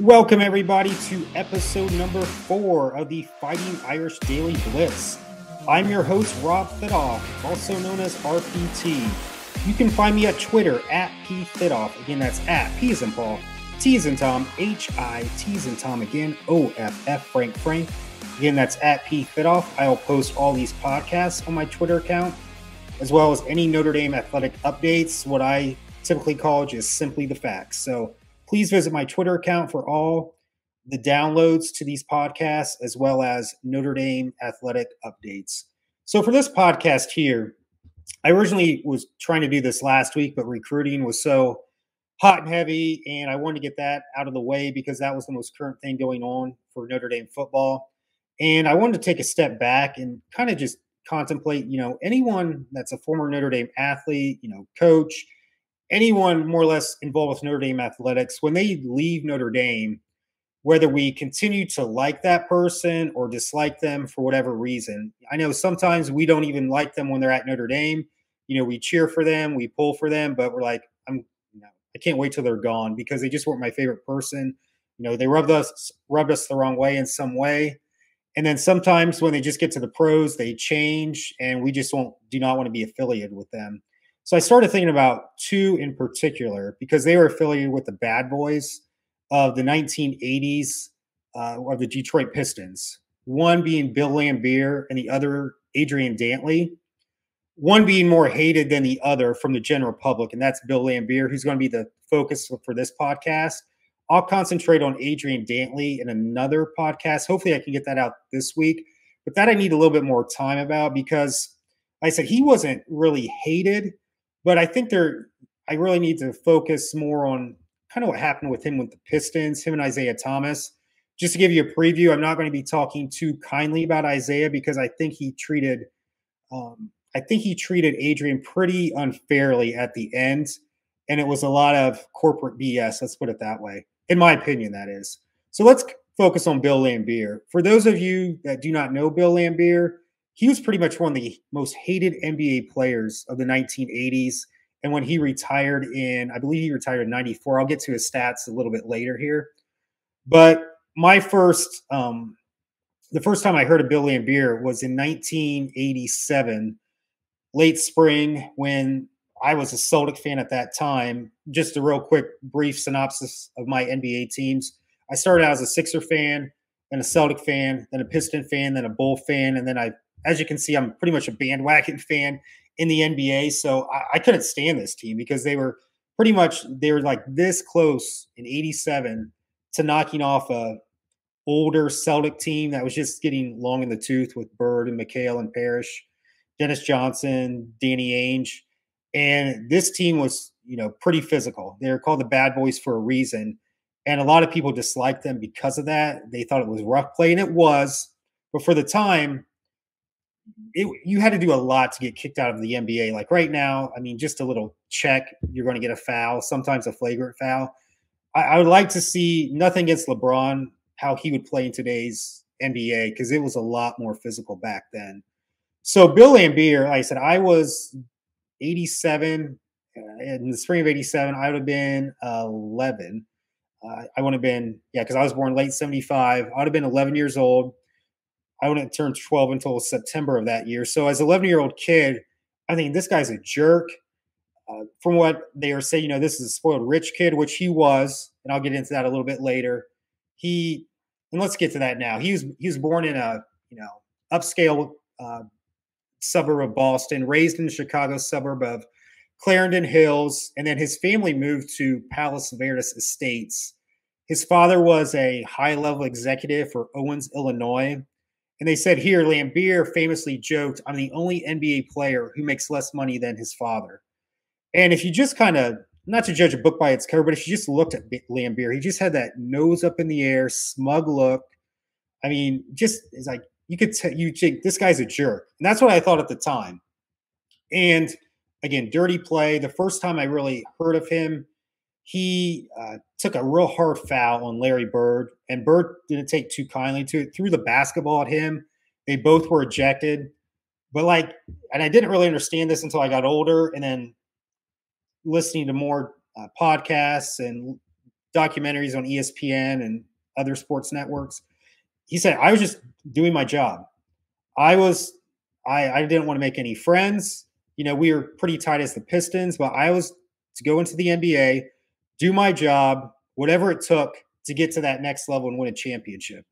Welcome, everybody, to episode number four of the Fighting Irish Daily Blitz. I'm your host, Rob Fidoff, also known as RPT. You can find me at Twitter at PFidoff. Again, that's at P as in Paul, T as in Tom, H I T as in Tom again, O F F Frank Frank. Again, that's at PFidoff. I'll post all these podcasts on my Twitter account, as well as any Notre Dame athletic updates, what I typically call just simply the facts. So, Please visit my Twitter account for all the downloads to these podcasts, as well as Notre Dame athletic updates. So, for this podcast here, I originally was trying to do this last week, but recruiting was so hot and heavy, and I wanted to get that out of the way because that was the most current thing going on for Notre Dame football. And I wanted to take a step back and kind of just contemplate, you know, anyone that's a former Notre Dame athlete, you know, coach, anyone more or less involved with Notre Dame athletics, when they leave Notre Dame, whether we continue to like that person or dislike them for whatever reason. I know sometimes we don't even like them when they're at Notre Dame. You know, we cheer for them, we pull for them, but we're like, I'm, you know, I can't wait till they're gone because they just weren't my favorite person. You know, they rubbed us rubbed us the wrong way in some way. And then sometimes when they just get to the pros, they change, and we just won't do not want to be affiliated with them. So I started thinking about two in particular because they were affiliated with the bad boys of the 1980s uh, of the Detroit Pistons. One being Bill Laimbeer and the other Adrian Dantley. One being more hated than the other from the general public, and that's Bill Laimbeer, who's going to be the focus for this podcast. I'll concentrate on Adrian Dantley in another podcast. Hopefully, I can get that out this week. But that I need a little bit more time about because, like I said, he wasn't really hated but I think there, I really need to focus more on kind of what happened with him with the Pistons, him and Isiah Thomas. Just to give you a preview, I'm not going to be talking too kindly about Isiah because I think he treated, um, I think he treated Adrian pretty unfairly at the end, and it was a lot of corporate BS. Let's put it that way, in my opinion. That is. So let's focus on Bill Laimbeer. For those of you that do not know Bill Laimbeer, he was pretty much one of the most hated NBA players of the 1980s. And when he retired in, I believe he retired in 94. I'll get to his stats a little bit later here. But my first, um, the first time I heard of Bill Laimbeer was in 1987, late spring, when I was a Celtic fan at that time. Just a real quick, brief synopsis of my NBA teams. I started out as a Sixer fan, then a Celtic fan, then a Piston fan, then a Bull fan, and then I as you can see, I'm pretty much a bandwagon fan in the NBA. So I, I couldn't stand this team because they were pretty much they were like this close in '87 to knocking off a older Celtic team that was just getting long in the tooth with Bird and McHale and Parish, Dennis Johnson, Danny Ainge, and this team was you know pretty physical. They're called the Bad Boys for a reason, and a lot of people disliked them because of that. They thought it was rough play, and it was. But for the time, it, you had to do a lot to get kicked out of the NBA. Like right now, I mean, just a little check, you're going to get a foul, sometimes a flagrant foul. I, I would like to see nothing against LeBron, how he would play in today's NBA, because it was a lot more physical back then. So Bill Laimbeer, like I said, I was 87 uh, in the spring of 87. I would have been 11. Uh, I would have been, yeah, because I was born late 75. I would have been 11 years old. I wouldn't turn 12 until September of that year. So as 11 year old kid, I think this guy's a jerk. Uh, from what they are saying, you know, this is a spoiled rich kid, which he was, and I'll get into that a little bit later. He, and let's get to that now. He was he was born in a you know upscale uh, suburb of Boston, raised in the Chicago suburb of Clarendon Hills, and then his family moved to Palos Verdes Estates. His father was a high level executive for Owens, Illinois, and they said here, Laimbeer famously joked, I'm the only NBA player who makes less money than his father. And if you just kind of, not to judge a book by its cover, but if you just looked at Laimbeer, he just had that nose up in the air, smug look. I mean, just it's like you could tell you think this guy's a jerk. And that's what I thought at the time. And again, dirty play. The first time I really heard of him, he uh, took a real hard foul on Larry Bird, and Bird didn't take too kindly to it, threw the basketball at him. They both were ejected. But, like, and I didn't really understand this until I got older and then listening to more uh, podcasts and documentaries on ESPN and other sports networks. He said, I was just doing my job. I was, I, I didn't want to make any friends. You know, we were pretty tight as the Pistons, but I was to go into the NBA, do my job, whatever it took to get to that next level and win a championship.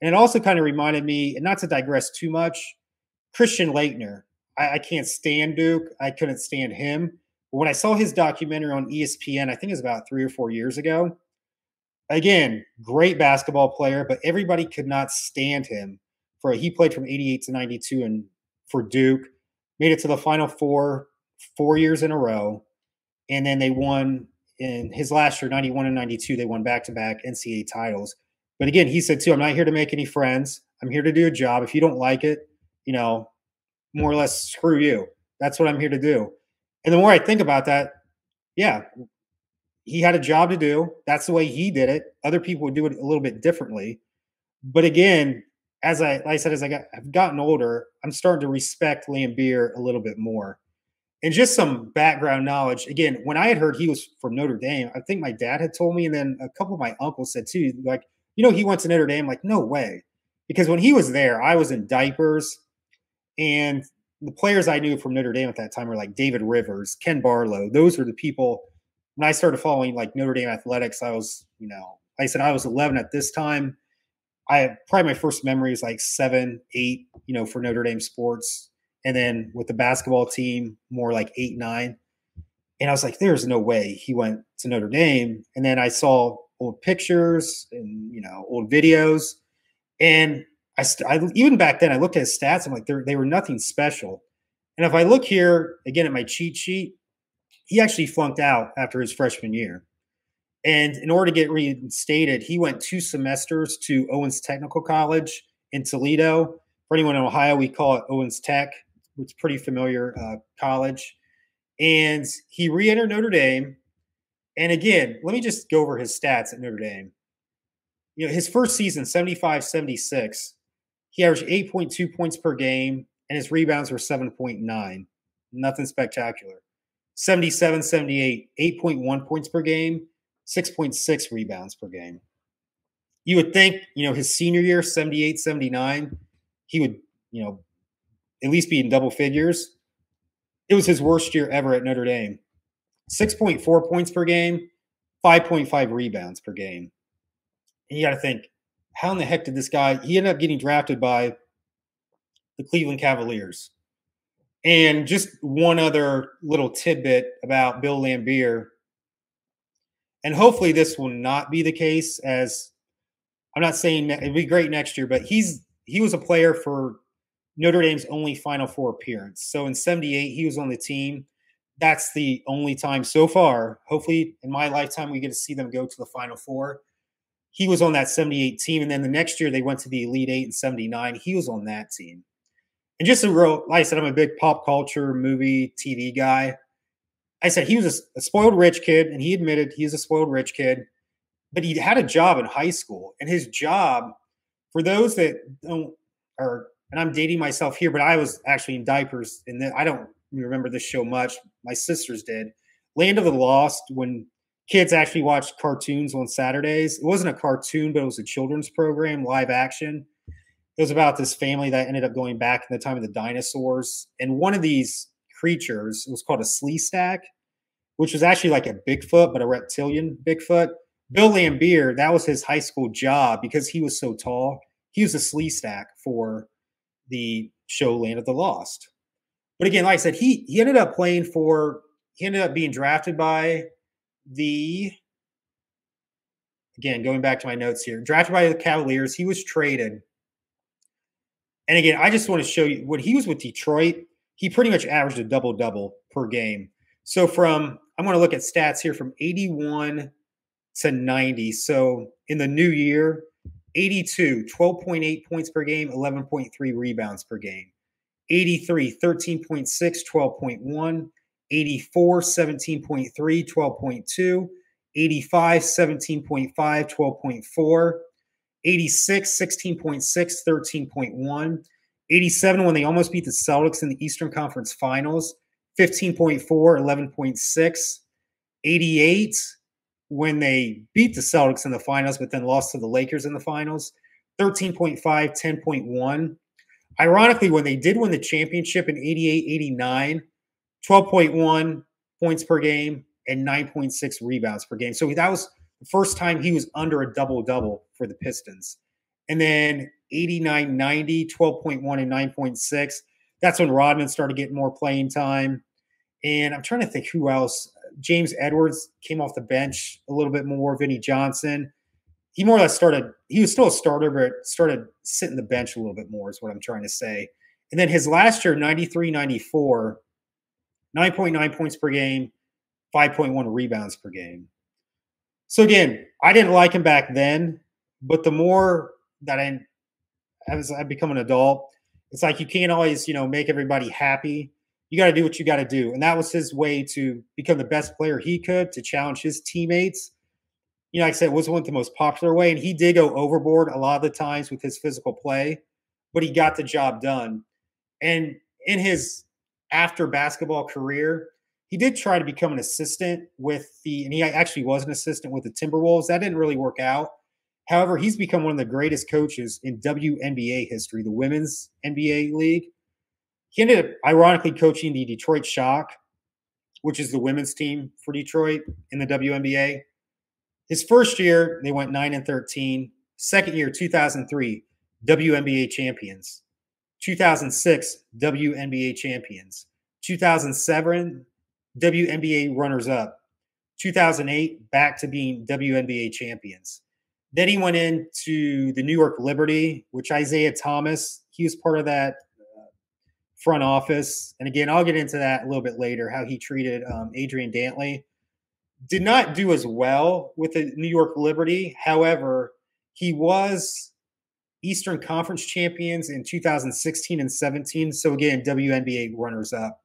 And it also kind of reminded me, and not to digress too much, Christian Laettner. I, I can't stand Duke. I couldn't stand him. But when I saw his documentary on ESPN, I think it was about three or four years ago, again, great basketball player, but everybody could not stand him. For he played from 88 to 92 and for Duke, made it to the final four four years in a row. And then they won in his last year, 91 and 92, they won back to back NCAA titles. But again, he said too, I'm not here to make any friends. I'm here to do a job. If you don't like it, you know, more or less screw you. That's what I'm here to do. And the more I think about that, yeah, he had a job to do. That's the way he did it. Other people would do it a little bit differently. But again, as I, like I said, as I got, I've gotten older, I'm starting to respect Laimbeer a little bit more. And just some background knowledge. Again, when I had heard he was from Notre Dame, I think my dad had told me, and then a couple of my uncles said too, like, you know, he went to Notre Dame. Like, no way. Because when he was there, I was in diapers. And the players I knew from Notre Dame at that time were like David Rivers, Ken Barlow. Those were the people. When I started following like Notre Dame athletics, I was, you know, like I said I was 11 at this time. I probably my first memory is like seven, eight, you know, for Notre Dame sports, and then with the basketball team, more like eight, nine. And I was like, "There's no way he went to Notre Dame." And then I saw old pictures and you know old videos, and I, st- I, even back then I looked at his stats. I'm like, they were nothing special. And if I look here again at my cheat sheet, he actually flunked out after his freshman year. And in order to get reinstated, he went two semesters to Owens Technical College in Toledo. For anyone in Ohio, we call it Owens Tech, is pretty familiar uh, college. And he re-entered Notre Dame. And again, let me just go over his stats at Notre Dame. You know, his first season, 75 76, he averaged 8.2 points per game, and his rebounds were 7.9. Nothing spectacular. 77 78, 8.1 points per game, 6.6 rebounds per game. You would think, you know, his senior year, 78 79, he would, you know, at least be in double figures. It was his worst year ever at Notre Dame. 6.4 points per game, 5.5 rebounds per game. And you got to think, how in the heck did this guy? He ended up getting drafted by the Cleveland Cavaliers. And just one other little tidbit about Bill Laimbeer, and hopefully this will not be the case. As I'm not saying it'd be great next year, but he's he was a player for Notre Dame's only Final Four appearance. So in '78, he was on the team. That's the only time so far. Hopefully, in my lifetime, we get to see them go to the Final Four he was on that 78 team. And then the next year they went to the Elite Eight in 79. He was on that team. And just a real, like I said, I'm a big pop culture movie, TV guy. I said he was a, a spoiled rich kid, and he admitted he he's a spoiled rich kid, but he had a job in high school. And his job, for those that don't, are, and I'm dating myself here, but I was actually in diapers, and then I don't remember this show much. My sisters did. Land of the Lost, when kids actually watched cartoons on Saturdays. It wasn't a cartoon, but it was a children's program, live action. It was about this family that ended up going back in the time of the dinosaurs. And one of these creatures was called a Sleestak, which was actually like a Bigfoot, but a reptilian Bigfoot. Bill Laimbeer, that was his high school job because he was so tall. He was a Sleestak for the show Land of the Lost. But again, like I said, he he ended up playing for he ended up being drafted by the again going back to my notes here drafted by the cavaliers. He was traded. And again i just want to show you when he was with detroit he pretty much averaged a double double per game. So from i'm going to look at stats here from 81 to 90 so in the new year 82 12.8 points per game 11.3 rebounds per game. 83 13.6 12.1 84, 17.3, 12.2, 85, 17.5, 12.4, 86, 16.6, 13.1, 87 when they almost beat the Celtics in the Eastern Conference Finals, 15.4, 11.6, 88, when they beat the Celtics in the finals, but then lost to the Lakers in the finals. 13.5, 10.1. Ironically, when they did win the championship in 88 89, 12.1 points per game and 9.6 rebounds per game. So that was the first time he was under a double double for the Pistons. And then 89 90, 12.1 and 9.6. That's when Rodman started getting more playing time. And I'm trying to think who else. James Edwards came off the bench a little bit more. Vinnie Johnson. He more or less started, he was still a starter, but started sitting the bench a little bit more, is what I'm trying to say. And then his last year, 93 94, 9.9 points per game, 5.1 rebounds per game. So again, I didn't like him back then, but the more that I as I become an adult, it's like you can't always, you know, make everybody happy. You got to do what you got to do. And that was his way to become the best player he could to challenge his teammates. You know, like I said, it wasn't the most popular way. And he did go overboard a lot of the times with his physical play, but he got the job done. And in his after basketball career, he did try to become an assistant with the, and he actually was an assistant with the Timberwolves. That didn't really work out. However, he's become one of the greatest coaches in WNBA history, the Women's NBA League. He ended up ironically coaching the Detroit Shock, which is the women's team for Detroit in the WNBA. His first year, they went 9 and 13. Second year, 2003, WNBA champions. 2006, WNBA champions. 2007, WNBA runners up. 2008, back to being WNBA champions. Then he went into the New York Liberty, which Isiah Thomas, he was part of that front office. And again, I'll get into that a little bit later, how he treated um, Adrian Dantley. Did not do as well with the New York Liberty. However, he was Eastern Conference champions in 2016 and 17. So again, WNBA runners up.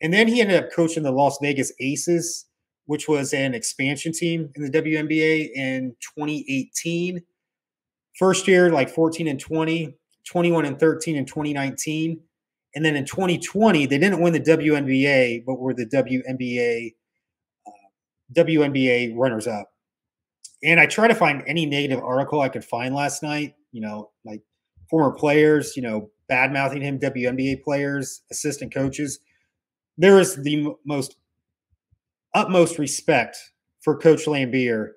And then he ended up coaching the Las Vegas Aces which was an expansion team in the WNBA in 2018. First year, like 14 and 20, 21 and 13 in 2019. And then in 2020, they didn't win the WNBA, but were the WNBA uh, WNBA runners up. And I try to find any negative article I could find last night, you know, like former players, you know, bad mouthing him, WNBA players, assistant coaches. There is the most utmost respect for Coach Laimbeer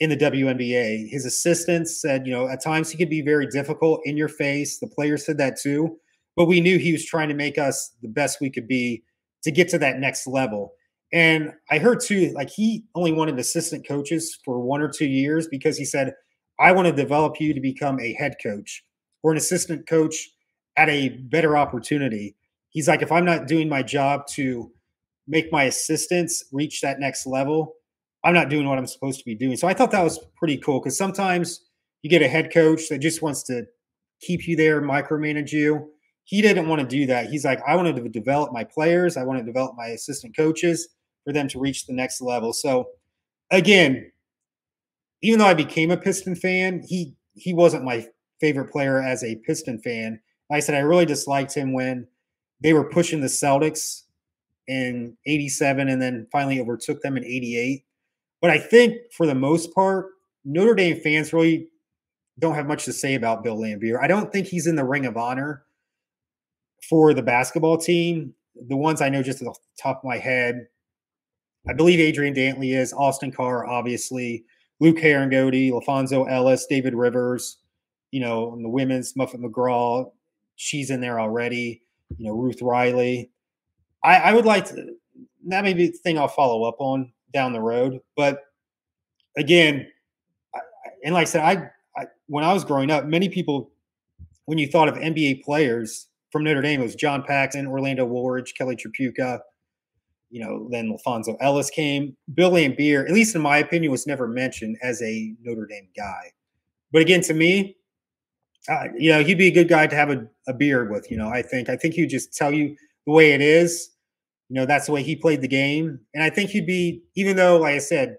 in the WNBA. His assistants said, you know, at times he could be very difficult in your face. The players said that too. But we knew he was trying to make us the best we could be to get to that next level. And I heard too, like he only wanted assistant coaches for one or two years because he said, I want to develop you to become a head coach or an assistant coach at a better opportunity. He's like, if I'm not doing my job to make my assistants reach that next level, I'm not doing what I'm supposed to be doing. So I thought that was pretty cool because sometimes you get a head coach that just wants to keep you there, micromanage you. He didn't want to do that. He's like, I wanted to develop my players, I want to develop my assistant coaches for them to reach the next level. So again, even though I became a Piston fan, he he wasn't my favorite player as a Piston fan. I said I really disliked him when they were pushing the Celtics in 87 and then finally overtook them in 88. But I think for the most part, Notre Dame fans really don't have much to say about Bill Laimbeer. I don't think he's in the ring of honor for the basketball team. The ones I know just at the top of my head, I believe Adrian Dantley is, Austin Carr, obviously, Luke Harangody, LaPhonso Ellis, David Rivers, you know, and the women's Muffet McGraw, she's in there already, you know, Ruth Riley. I, I would like to, that may be the thing I'll follow up on down the road. But again, I, and like I said, I, I when I was growing up, many people, when you thought of NBA players from Notre Dame, it was John Paxson, Orlando Woolridge, Kelly Tripucka. You know, then LaPhonso Ellis came. Bill Laimbeer, at least in my opinion, was never mentioned as a Notre Dame guy. But again, to me, uh, you know, he'd be a good guy to have a, a beard with. You know, I think. I think he'd just tell you the way it is. You know, that's the way he played the game. And I think he'd be, even though, like I said,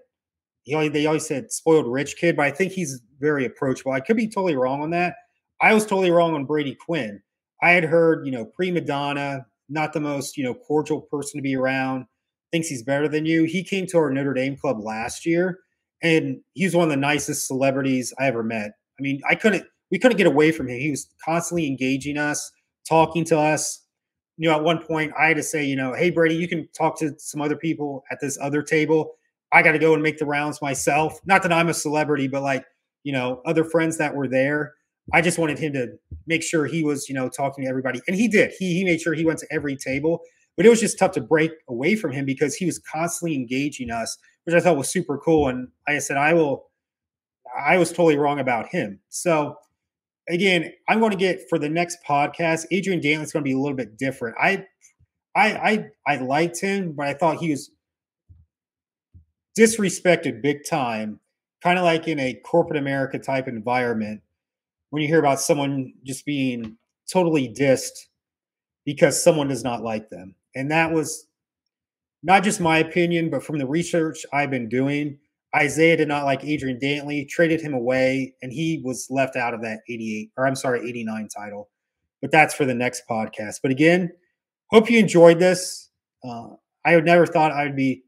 he always, they always said spoiled rich kid, but I think he's very approachable. I could be totally wrong on that. I was totally wrong on Brady Quinn. I had heard, you know, prima donna, not the most, you know, cordial person to be around, thinks he's better than you. He came to our Notre Dame club last year, and he's one of the nicest celebrities I ever met. I mean, I couldn't we couldn't get away from him. He was constantly engaging us, talking to us. You know, at one point I had to say, you know, hey Brady, you can talk to some other people at this other table. I got to go and make the rounds myself. Not that I'm a celebrity, but like, you know, other friends that were there. I just wanted him to make sure he was, you know, talking to everybody. And he did. He he made sure he went to every table. But it was just tough to break away from him because he was constantly engaging us, which I thought was super cool. And like I said, I will I was totally wrong about him. So again, I'm going to get for the next podcast, Adrian Dantley's going to be a little bit different. I I I I liked him, but I thought he was disrespected big time, kind of like in a corporate America type environment when you hear about someone just being totally dissed because someone does not like them. And that was not just my opinion, but from the research I've been doing. Isiah did not like Adrian Dantley, traded him away, and he was left out of that 88, or I'm sorry, 89 title. But that's for the next podcast. But again, hope you enjoyed this. Uh, I would never thought I would be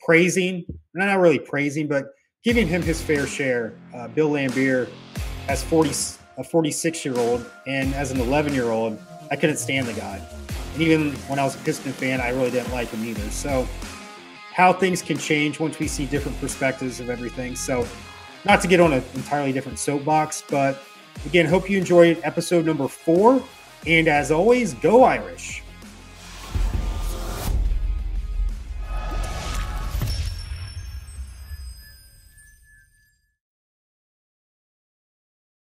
praising, not really praising, but giving him his fair share. Uh, Bill Laimbeer as 40, a 46 year old, and as an 11 year old, I couldn't stand the guy. And even when I was a Piston fan, I really didn't like him either. So, how things can change once we see different perspectives of everything. So, not to get on an entirely different soapbox, but again, hope you enjoyed episode number four. And as always, go Irish.